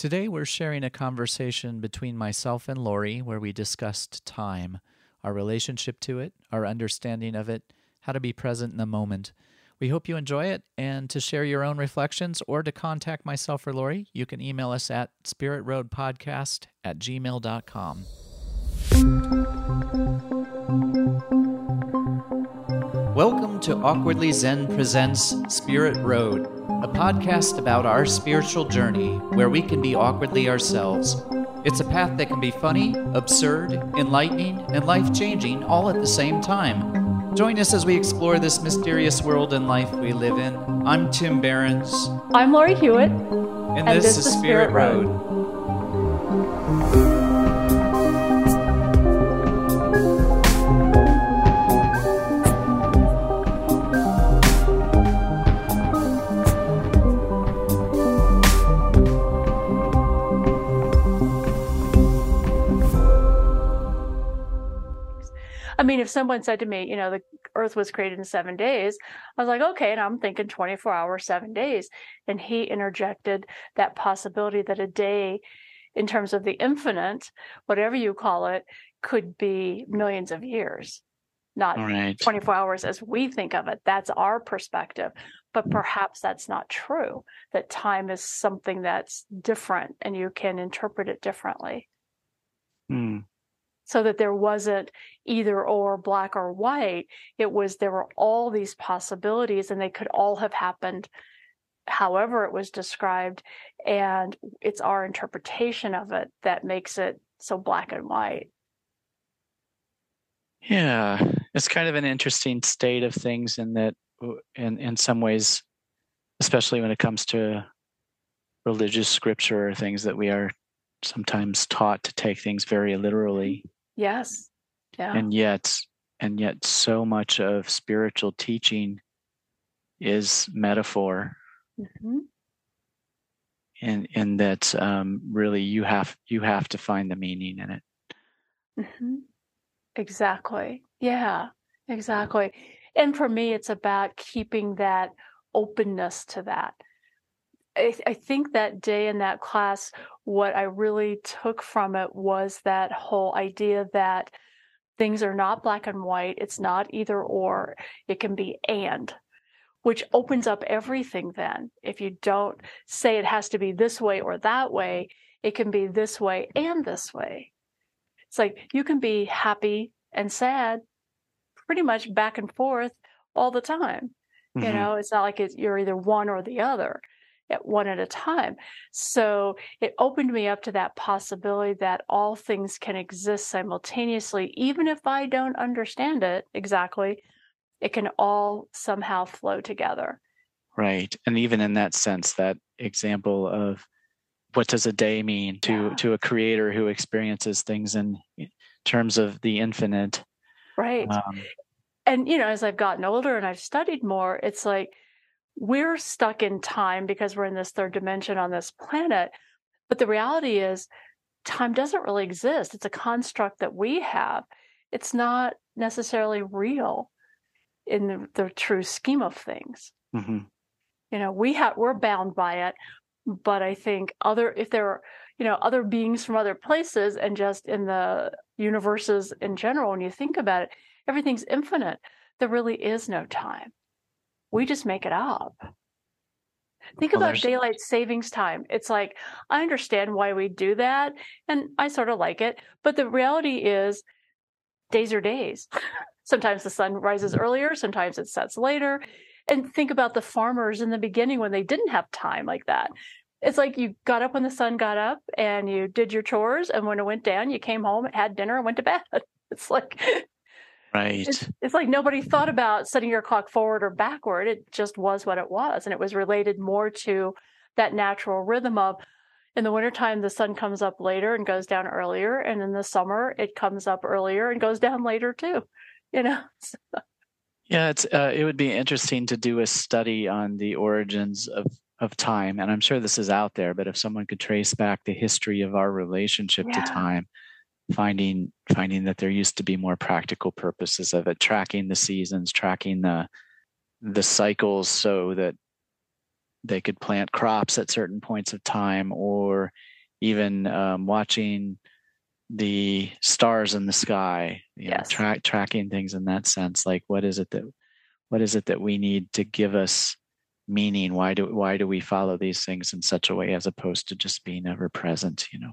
Today, we're sharing a conversation between myself and Laurie where we discussed time, our relationship to it, our understanding of it, how to be present in the moment. We hope you enjoy it. And to share your own reflections or to contact myself or Laurie, you can email us at spiritroadpodcast at gmail.com. Welcome to Awkwardly Zen Presents Spirit Road, a podcast about our spiritual journey where we can be awkwardly ourselves. It's a path that can be funny, absurd, enlightening, and life changing all at the same time. Join us as we explore this mysterious world and life we live in. I'm Tim Behrens. I'm Laurie Hewitt. And, and this, this, is Spirit, Spirit Road. Road. Someone said to me, you know, the earth was created in seven days, I was like, okay. And I'm thinking 24 hours, seven days. And he interjected that possibility that a day, in terms of the infinite, whatever you call it, could be millions of years, not right. 24 hours as we think of it. That's our perspective. But perhaps that's not true, that time is something that's different and you can interpret it differently. Hmm so that there wasn't either or black or white. It was there were all these possibilities and they could all have happened however it was described. And it's our interpretation of it that makes it so black and white. Yeah, it's kind of an interesting state of things in that in in some ways, especially when it comes to religious scripture or things that we are sometimes taught to take things very literally. Yes. Yeah. And yet, and yet, so much of spiritual teaching is metaphor. Mm-hmm. And in that, um, really, you have you have to find the meaning in it. Mm-hmm. Exactly. Yeah. Exactly. And for me, it's about keeping that openness to that. I, I, think that day in that class, what I really took from it was that whole idea that things are not black and white. It's not either or. It can be and, which opens up everything then. If you don't say it has to be this way or that way, it can be this way and this way. It's like you can be happy and sad pretty much back and forth all the time. Mm-hmm. You know, it's not like it's, you're either one or the other at one at a time. So it opened me up to that possibility that all things can exist simultaneously, even if I don't understand it exactly, it can all somehow flow together. Right. And even in that sense, that example of what does a day mean to yeah. to a creator who experiences things in terms of the infinite. Right. Um, and you know, as I've gotten older and I've studied more, it's like we're stuck in time because we're in this third dimension on this planet. But the reality is, time doesn't really exist. It's a construct that we have. It's not necessarily real in the, the true scheme of things. Mm-hmm. You know, we have we're bound by it, but I think other if there are you know other beings from other places and just in the universes in general, when you think about it, everything's infinite. There really is no time we just make it up. Think well, about there's... daylight savings time. It's like, I understand why we do that, and I sort of like it. But the reality is, days are days. sometimes the sun rises earlier, sometimes it sets later. And think about the farmers in the beginning when they didn't have time like that. It's like you got up when the sun got up and you did your chores, and when it went down, you came home, had dinner, and went to bed. It's like Right. It's, it's, like nobody thought about setting your clock forward or backward. It just was what it was. And it was related more to that natural rhythm of in the wintertime, the sun comes up later and goes down earlier. And in the summer, it comes up earlier and goes down later too, you know? yeah, it's, uh, it would be interesting to do a study on the origins of, of time. And I'm sure this is out there, but if someone could trace back the history of our relationship yeah. to time, finding finding that there used to be more practical purposes of it tracking the seasons tracking the the cycles so that they could plant crops at certain points of time or even um, watching the stars in the sky you yes. know, tra- tracking things in that sense like what is it that what is it that we need to give us meaning why do why do we follow these things in such a way as opposed to just being ever present you know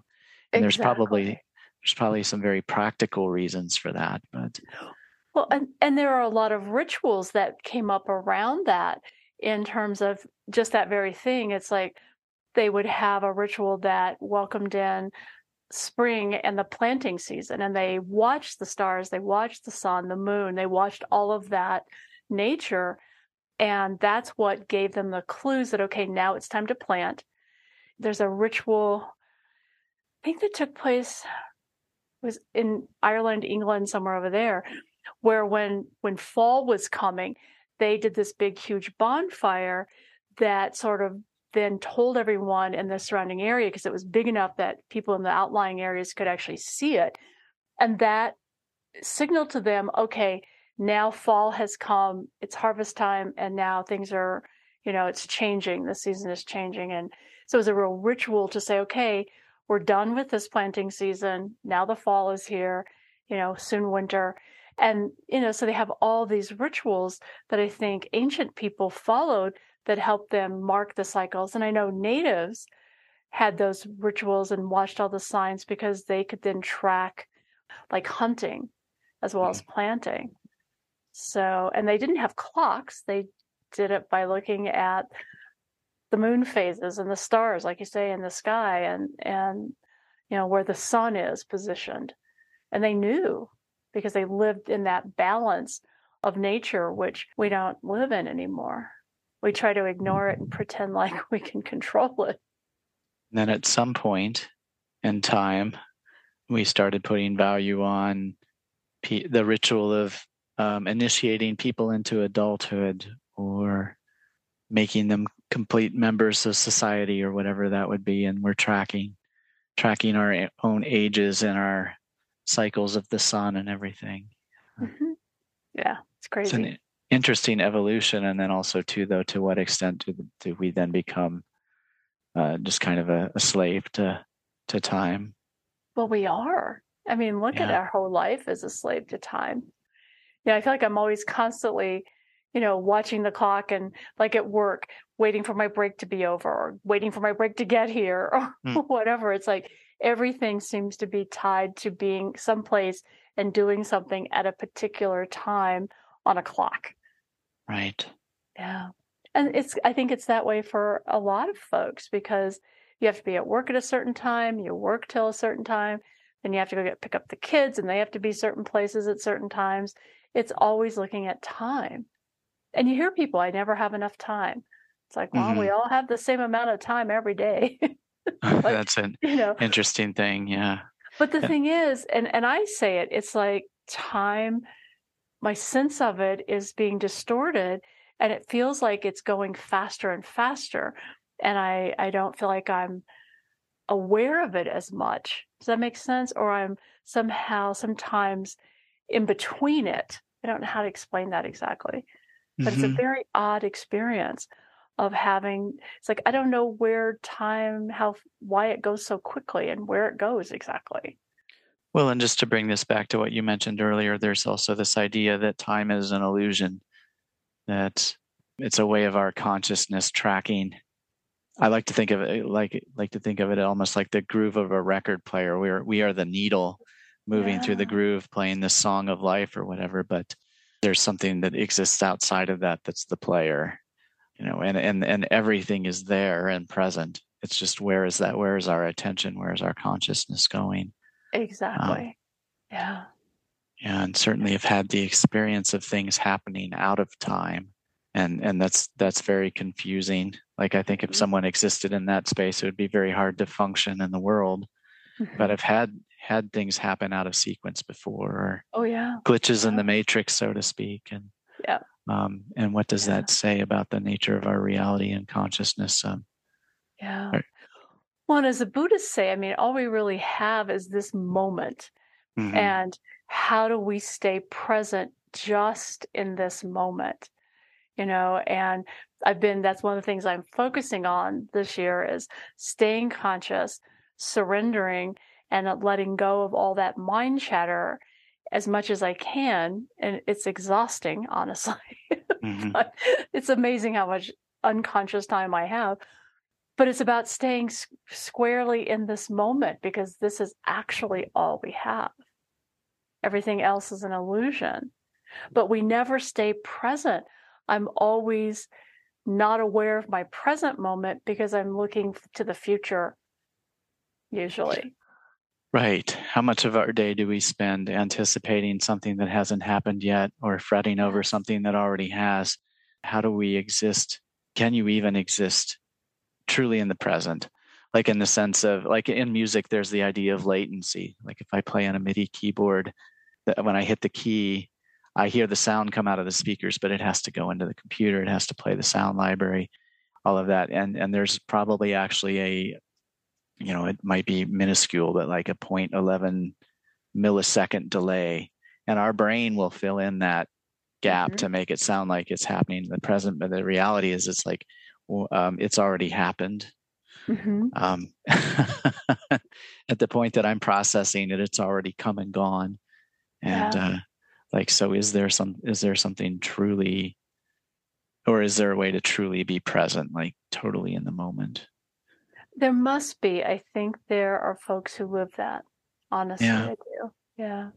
and exactly. there's probably there's probably some very practical reasons for that but well and and there are a lot of rituals that came up around that in terms of just that very thing. It's like they would have a ritual that welcomed in spring and the planting season and they watched the stars they watched the sun the moon they watched all of that nature and that's what gave them the clues that okay now it's time to plant. There's a ritual i think that took place was in ireland england somewhere over there where when when fall was coming they did this big huge bonfire that sort of then told everyone in the surrounding area because it was big enough that people in the outlying areas could actually see it. And that signaled to them, okay, now fall has come, it's harvest time, and now things are, you know, it's changing, the season is changing. And so it was a real ritual to say, okay, we're done with this planting season. Now the fall is here, you know, soon winter. And, you know, so they have all these rituals that I think ancient people followed that helped them mark the cycles. And I know natives had those rituals and watched all the signs because they could then track like hunting as well as mm-hmm. planting. So, and they didn't have clocks. They did it by looking at the moon phases and the stars, like you say, in the sky and, and, you know, where the sun is positioned. And they knew because they lived in that balance of nature, which we don't live in anymore we try to ignore it and pretend like we can control it. And then at some point in time, we started putting value on p- the ritual of um, initiating people into adulthood or making them complete members of society or whatever that would be and we're tracking tracking our own ages and our cycles of the sun and everything. Mm-hmm. yeah it's crazy it's an interesting evolution and then also too though to what extent do, do we then become uh, just kind of a, a, slave to to time? Well we are. I mean look yeah. at our whole life as a slave to time. Yeah i feel like i'm always constantly you know watching the clock and like at work waiting for my break to be over or waiting for my break to get here or mm. whatever it's like everything seems to be tied to being someplace and doing something at a particular time on a clock Right. Yeah. And it's I think it's that way for a lot of folks because you have to be at work at a certain time, you work till a certain time, then you have to go get pick up the kids and they have to be certain places at certain times. It's always looking at time. And you hear people, I never have enough time. It's like, well, mm-hmm. we all have the same amount of time every day. like, That's an you know, interesting thing. Yeah. But the yeah. thing is, and, and I say it, it's like time my sense of it is being distorted and it feels like it's going faster and faster and i i don't feel like i'm aware of it as much does that make sense or i'm somehow sometimes in between it i don't know how to explain that exactly but mm-hmm. it's a mm-hmm. very odd experience of having it's like i don't know where time how why it goes so quickly and where it goes exactly well, and just to bring this back to what you mentioned earlier, there's also this idea that time is an illusion, that it's a way of our consciousness tracking. I like to think of it like like to think of it almost like the groove of a record player. We are we are the needle moving yeah. through the groove, playing the song of life or whatever. But there's something that exists outside of that that's the player, you know, and and and everything is there and present. It's just where is that? Where is our attention? Where is our consciousness going? Exactly. Um, yeah. And certainly have had the experience of things happening out of time. And and that's that's very confusing. Like I think if mm-hmm. someone existed in that space, it would be very hard to function in the world. Mm-hmm. But I've had had things happen out of sequence before or oh yeah glitches yeah. in the matrix so to speak and yeah um, and what does yeah. that say about the nature of our reality and consciousness um, yeah well, as the Buddhists say, I mean, all we really have is this moment. Mm-hmm. And how do we stay present just in this moment? you know, and I've been, that's one of the things I'm focusing on this year is staying conscious, surrendering, and letting go of all that mind chatter as much as I can. And it's exhausting, honestly. Mm-hmm. it's amazing how much unconscious time I have. But it's about staying squarely in this moment because this is actually all we have. Everything else is an illusion. But we never stay present. I'm always not aware of my present moment because I'm looking to the future, usually. Right. How much of our day do we spend anticipating something that hasn't happened yet or fretting over something that already has? How do we exist? Can you even exist truly in the present? Like in the sense of, like in music, there's the idea of latency. Like if I play on a MIDI keyboard, that when I hit the key, I hear the sound come out of the speakers, but it has to go into the computer. It has to play the sound library, all of that. And and there's probably actually a, you know, it might be minuscule, but like a 0.11 millisecond delay. And our brain will fill in that gap mm-hmm. to make it sound like it's happening in the present. But the reality is it's like um, it's already happened. Mm-hmm. Um, at the point that I'm processing it, it's already come and gone. And yeah. uh, like so is there some is there something truly or is there a way to truly be present like totally in the moment there must be. I think there are folks who live that. Honestly yeah. i do. Yeah.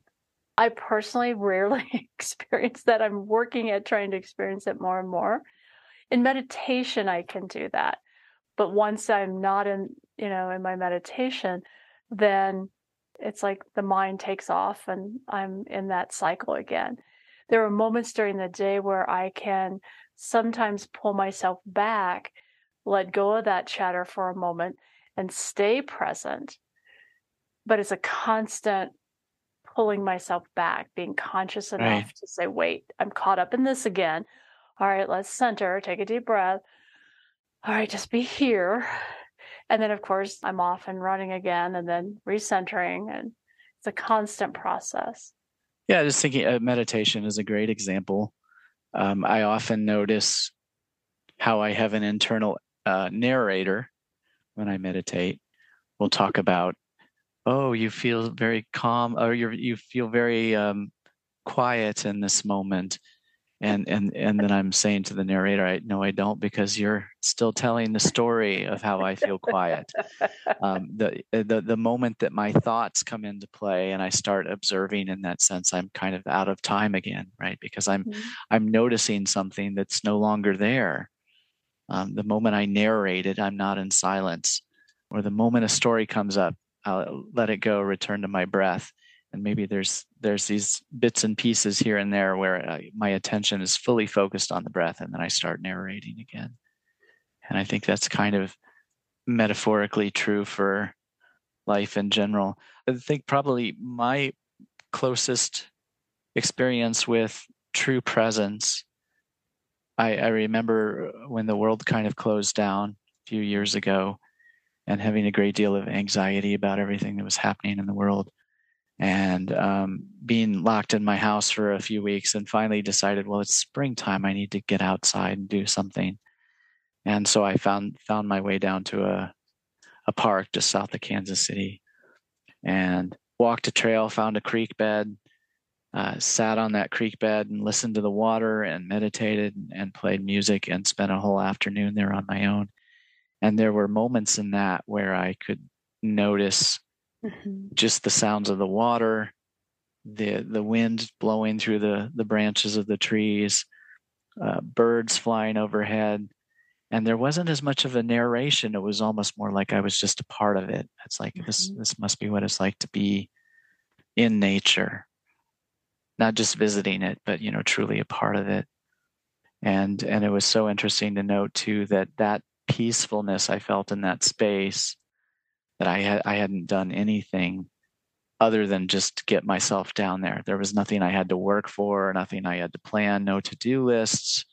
I personally rarely experience that. I'm working at trying to experience it more and more. In meditation i can do that. But once i'm not in you know in my meditation then it's like the mind takes off and I'm in that cycle again. There are moments during the day where I can sometimes pull myself back, let go of that chatter for a moment, and stay present. But it's a constant pulling myself back, being conscious enough right. to say, wait, I'm caught up in this again. All right, let's center, take a deep breath. All right, just be here. And then, of course, I'm off and running again and then recentering. And it's a constant process. Yeah, just thinking uh, meditation is a great example. Um, I often notice how I have an internal uh, narrator when I meditate. We'll talk about, oh, you feel very calm, or you you feel very um, quiet in this moment and and and then i'm saying to the narrator i no i don't because you're still telling the story of how i feel quiet um, the, the the moment that my thoughts come into play and i start observing in that sense i'm kind of out of time again right because i'm mm-hmm. i'm noticing something that's no longer there um, the moment i narrate it i'm not in silence. Or the moment a story comes up i'll let it go return to my breath. And maybe there's there's these bits and pieces here and there where I, my attention is fully focused on the breath and then i start narrating again. And i think that's kind of metaphorically true for life in general. I think probably my closest experience with true presence I, I remember when the world kind of closed down a few years ago and having a great deal of anxiety about everything that was happening in the world. And um, being locked in my house for a few weeks and finally decided well it's springtime. I need to get outside and do something. And so i found found my way down to a, a park just south of kansas city and walked a trail found a creek bed uh, sat on that creek bed and listened to the water and meditated and played music and spent a whole afternoon there on my own and there were moments in that where i could notice mm-hmm. just the sounds of the water, the the wind blowing through the the branches of the trees, uh, birds flying overhead, and there wasn't as much of a narration. It was almost more like I was just a part of it. It's like mm-hmm. this this must be what it's like to be in nature, not just visiting it, but you know truly a part of it. And and it was so interesting to note too that that peacefulness I felt in that space that I had I hadn't done anything other than just get myself down there. There was nothing I had to work for, nothing I had to plan, no to-do lists,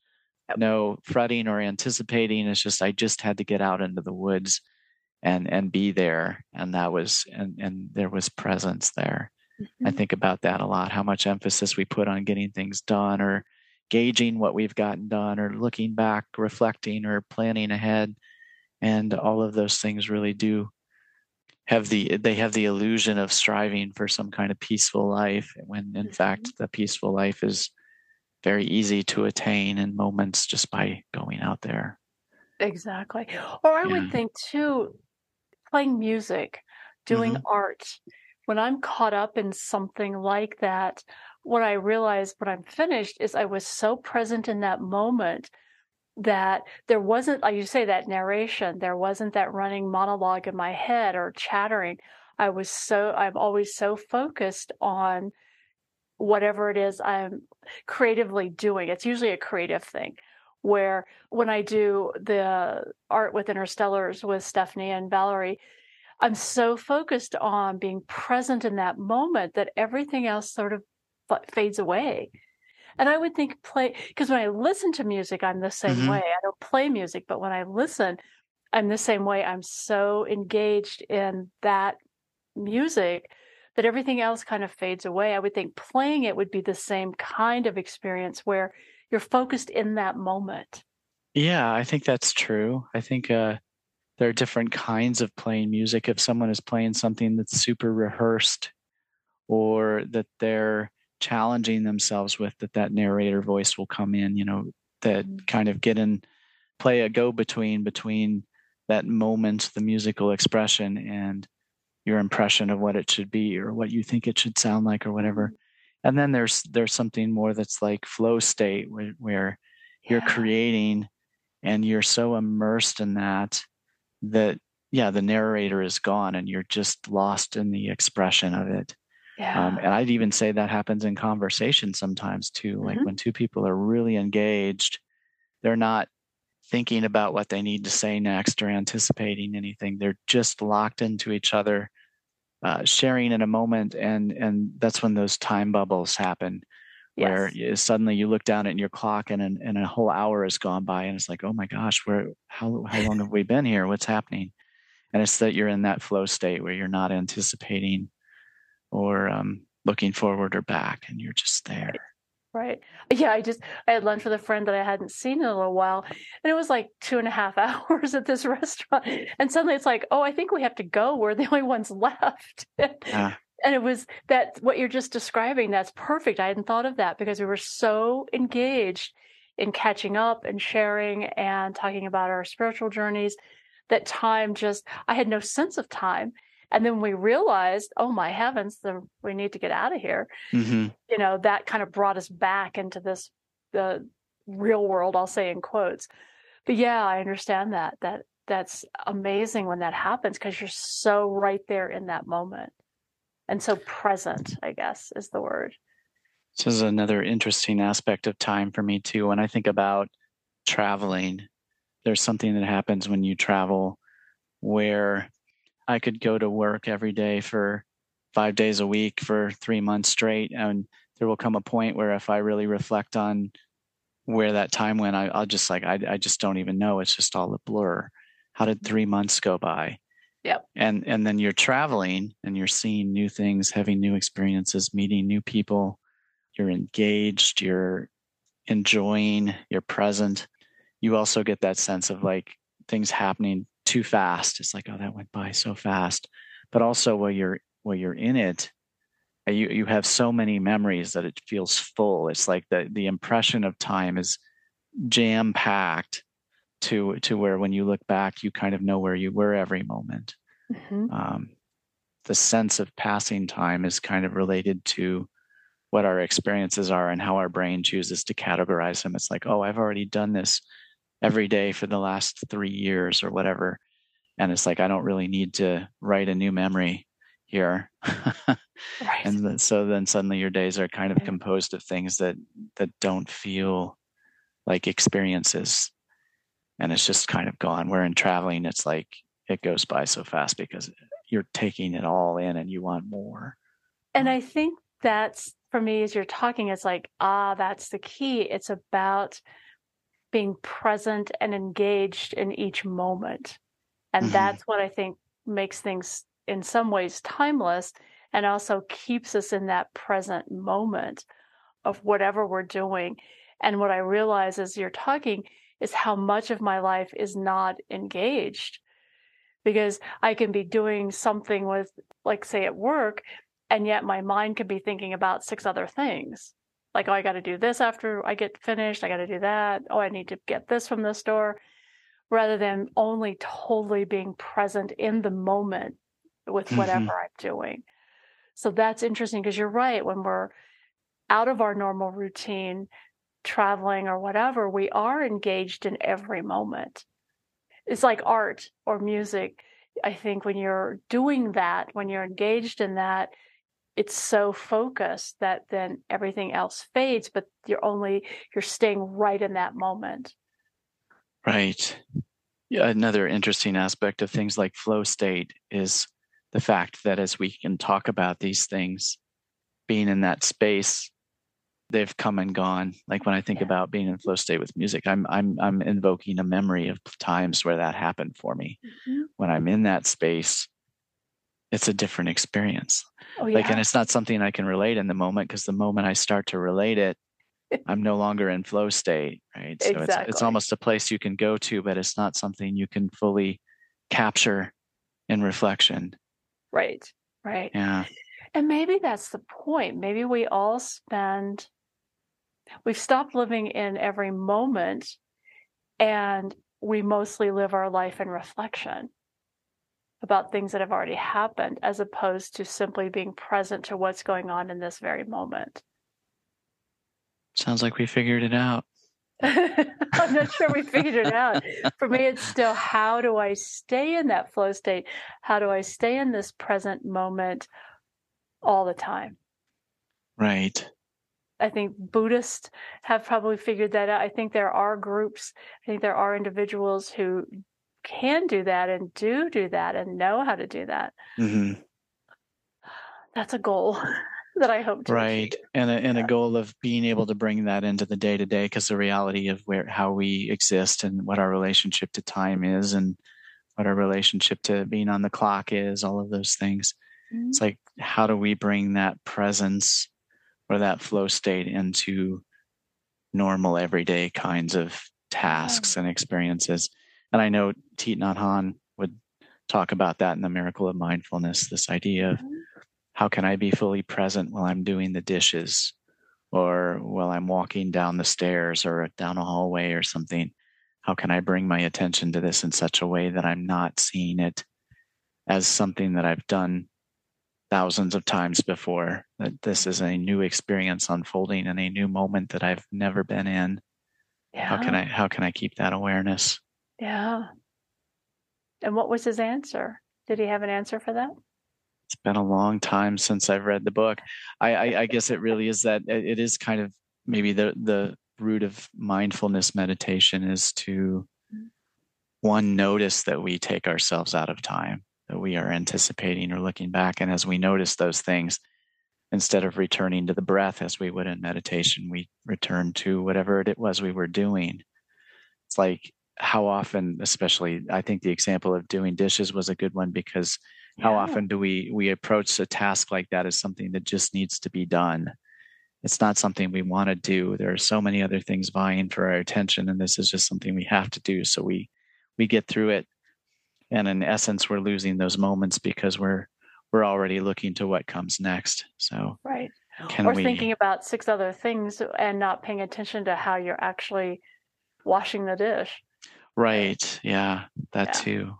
no fretting or anticipating. It's just I just had to get out into the woods and and be there. And that was and and there was presence there. Mm-hmm. I think about that a lot, how much emphasis we put on getting things done or gauging what we've gotten done or looking back, reflecting or planning ahead. And all of those things really do have the they have the illusion of striving for some kind of peaceful life when in mm-hmm. fact the peaceful life is very easy to attain in moments just by going out there exactly or i yeah. would think too playing music doing mm-hmm. art when i'm caught up in something like that what i realized when i'm finished is i was so present in that moment that there wasn't, like you say, that narration. There wasn't that running monologue in my head or chattering. I was so, I'm always so focused on whatever it is I'm creatively doing. It's usually a creative thing where when I do the art with interstellars with Stephanie and Valerie, I'm so focused on being present in that moment that everything else sort of fades away. And I would think play because when I listen to music, I'm the same mm-hmm. way. I don't play music, but when I listen, I'm the same way. I'm so engaged in that music that everything else kind of fades away. I would think playing it would be the same kind of experience where you're focused in that moment. Yeah, I think that's true. I think uh, there are different kinds of playing music. If someone is playing something that's super rehearsed or that they're challenging themselves with that that narrator voice will come in you know that mm-hmm. kind of get in play a go between between that moment the musical expression and your impression of what it should be or what you think it should sound like or whatever mm-hmm. and then there's there's something more that's like flow state where, where yeah. you're creating and you're so immersed in that that yeah the narrator is gone and you're just lost in the expression of it um, yeah. Um, and I'd even say that happens in conversation sometimes too. Like mm-hmm. when two people are really engaged, they're not thinking about what they need to say next or anticipating anything. They're just locked into each other, uh, sharing in a moment, and and that's when those time bubbles happen, where yes. suddenly you look down at your clock and and a whole hour has gone by, and it's like, oh my gosh, where how how long have we been here? What's happening? And it's that you're in that flow state where you're not anticipating or um, looking forward or back, and you're just there. Right. Yeah, I just I had lunch with a friend that I hadn't seen in a little while, and it was like two and a half hours at this restaurant, and suddenly it's like, oh, I think we have to go. We're the only ones left. Yeah. And it was that what you're just describing. That's perfect. I hadn't thought of that because we were so engaged in catching up and sharing and talking about our spiritual journeys that time just I had no sense of time and then we realized oh my heavens the, we need to get out of here mm-hmm. you know that kind of brought us back into this the real world i'll say in quotes but yeah i understand that that that's amazing when that happens because you're so right there in that moment and so present i guess is the word this is another interesting aspect of time for me too when i think about traveling there's something that happens when you travel where I could go to work every day for five days a week for three months straight. And there will come a point where if I really reflect on where that time went, I, will just like, I, I just don't even know. It's just all a blur. How did three months go by? Yep. And and then you're traveling and you're seeing new things, having new experiences, meeting new people. You're engaged, you're enjoying, you're present. You also get that sense of like things happening too fast. It's like, oh, that went by so fast. But also while you're while you're in it, uh, you you have so many memories that it feels full. It's like the the impression of time is jam packed to to where when you look back, you kind of know where you were every moment. Mm-hmm. Um, the sense of passing time is kind of related to what our experiences are and how our brain chooses to categorize them. It's like, oh, I've already done this every day for the last three years or whatever. And it's like, I don't really need to write a new memory here. right. And then, so then suddenly your days are kind of composed of things that, that don't feel like experiences. And it's just kind of gone. Where in traveling, it's like it goes by so fast because you're taking it all in and you want more. And I think that's for me as you're talking, it's like, ah, that's the key. It's about being present and engaged in each moment. And mm-hmm. that's what I think makes things in some ways timeless and also keeps us in that present moment of whatever we're doing. And what I realize as you're talking is how much of my life is not engaged because I can be doing something with, like, say, at work, and yet my mind could be thinking about six other things. Like, oh, I got to do this after I get finished. I got to do that. Oh, I need to get this from the store, rather than only totally being present in the moment with whatever mm-hmm. I'm doing. So that's interesting because you're right. When we're out of our normal routine, traveling or whatever, we are engaged in every moment it's like art or music. I think when you're doing that, when you're engaged in that, it's so focused that then everything else fades, but you're only you're staying right in that moment. Right. Yeah, another interesting aspect of things like flow state is the fact that as we can talk about these things, being in that space they've come and gone. Like when I think yeah. about being in flow state with music, I'm I'm I'm invoking a memory of times where that happened for me. Mm-hmm. When I'm in that space, it's a different experience. Oh, yeah. Like and it's not something I can relate in the moment because the moment I start to relate it, I'm no longer in flow state, right? So exactly. it's it's almost a place you can go to, but it's not something you can fully capture in reflection. Right. Right. Yeah. And maybe that's the point. Maybe we all spend We've stopped living in every moment and we mostly live our life in reflection about things that have already happened as opposed to simply being present to what's going on in this very moment. Sounds like we figured it out. I'm not sure we figured it out. For me, it's still how do I stay in that flow state? How do I stay in this present moment all the time? Right. I think Buddhists have probably figured that out. I think there are groups, I think there are individuals who can do that and do do that and know how to do that. Mm-hmm. That's a goal that I hope to right, achieve. and a, and a goal of being able to bring that into the day to day, because the reality of where how we exist and what our relationship to time is, and what our relationship to being on the clock is, all of those things. Mm-hmm. It's like how do we bring that presence or that flow state into normal everyday kinds of tasks and experiences. And I know Thich Nhat Hanh would talk about that in the miracle of mindfulness, this idea of mm-hmm. how can I be fully present while I'm doing the dishes or while I'm walking down the stairs or down a hallway or something? How can I bring my attention to this in such a way that I'm not seeing it as something that I've done thousands of times before that this is a new experience unfolding in a new moment that I've never been in. Yeah. How can I how can I keep that awareness? Yeah. And what was his answer? Did he have an answer for that? It's been a long time since I've read the book. I, I, I guess it really is that it is kind of maybe the the root of mindfulness meditation is to mm. one notice that we take ourselves out of time that we are anticipating or looking back. And as we notice those things, instead of returning to the breath as we would in meditation, we return to whatever it was we were doing. It's like how often, especially, I think the example of doing dishes was a good one because yeah. how often do we we approach a task like that as something that just needs to be done? It's not something we want to do. There are so many other things vying for our attention, and this is just something we have to do. So we we get through it and in essence we're losing those moments because we're we're already looking to what comes next. So right. or we... thinking about six other things and not paying attention to how you're actually washing the dish. Right. Yeah that yeah. too.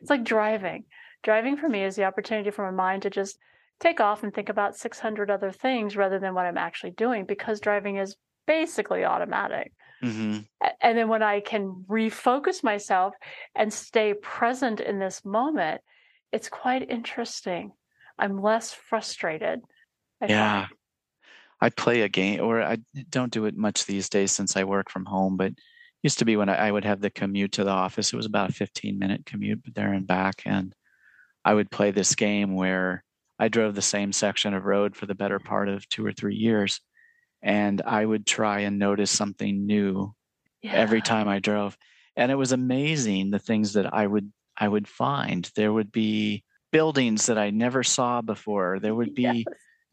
It's like driving. Driving for me is the opportunity for my mind to just take off and think about 600 other things rather than what i'm actually doing because driving is basically automatic Mm-hmm. And then when I can refocus myself and stay present in this moment, it's quite interesting. I'm less frustrated. I yeah. Find. I play a game, or I don't do it much these days since I work from home, but used to be when I, I would have the commute to the office. It was about a 15 minute commute there and back. And I would play this game where I drove the same section of road for the better part of two or three years and I would try and notice something new yeah. every time I drove. And it was amazing the things that I would I would find. There would be buildings that I never saw before. There would be yes.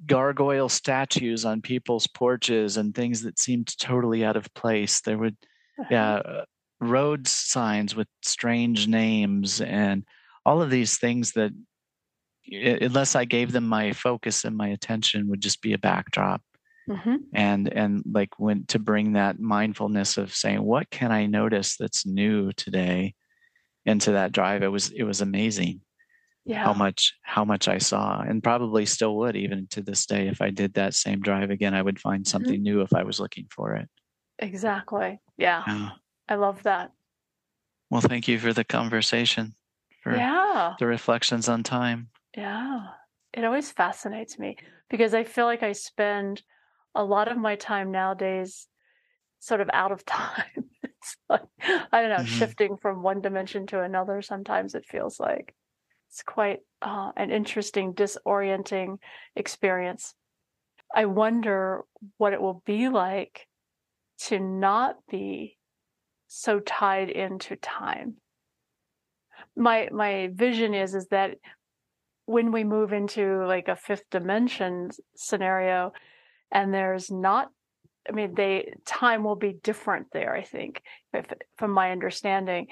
gargoyle statues on people's porches and things that seemed totally out of place. There would, uh-huh. yeah, uh, road signs with strange names and all of these things that, unless I gave them my focus and my attention, would just be a backdrop. Mm-hmm. And and like when to bring that mindfulness of saying, what can I notice that's new today into that drive? It was it was amazing yeah. how much how much I saw, and probably still would even to this day if I did that same drive again. I would find mm-hmm. something mm-hmm. new if I was looking for it. Exactly. Yeah. yeah. I love that. Well, thank you for the conversation. For yeah. The reflections on time. Yeah. It always fascinates me because I feel like I spend a lot of my time nowadays sort of out of time. it's like, I don't know, mm-hmm. shifting from one dimension to another. Sometimes it feels like it's quite uh, an interesting, disorienting experience. I wonder what it will be like to not be so tied into time. My my vision is is that when we move into like a fifth dimension scenario and there's not I mean they time will be different there I think if, from my understanding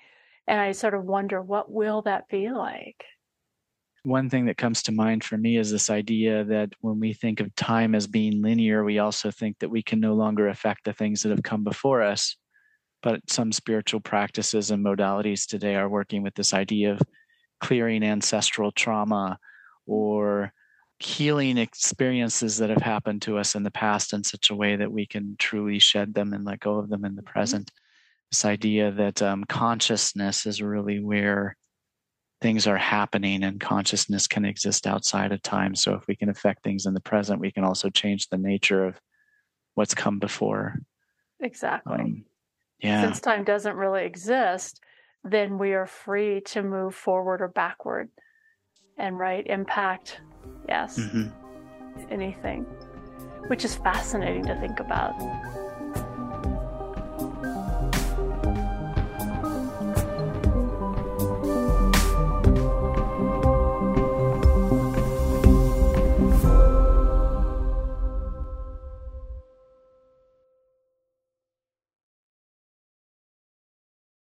and I sort of wonder what will that be like one thing that comes to mind for me is this idea that when we think of time as being linear, we also think that we can no longer affect the things that have come before us. But some spiritual practices and modalities today are working with this idea of clearing ancestral trauma or healing experiences that have happened to us in the past in such a way that we can truly shed them and let go of them in the mm-hmm. present. This idea that um, consciousness is really where things are happening and consciousness can exist outside of time. So if we can affect things in the present, we can also change the nature of what's come before. Exactly. Um, yeah. Since time doesn't really exist, then we are free to move forward or backward and right impact, yes, mm-hmm. anything, which is fascinating to think about.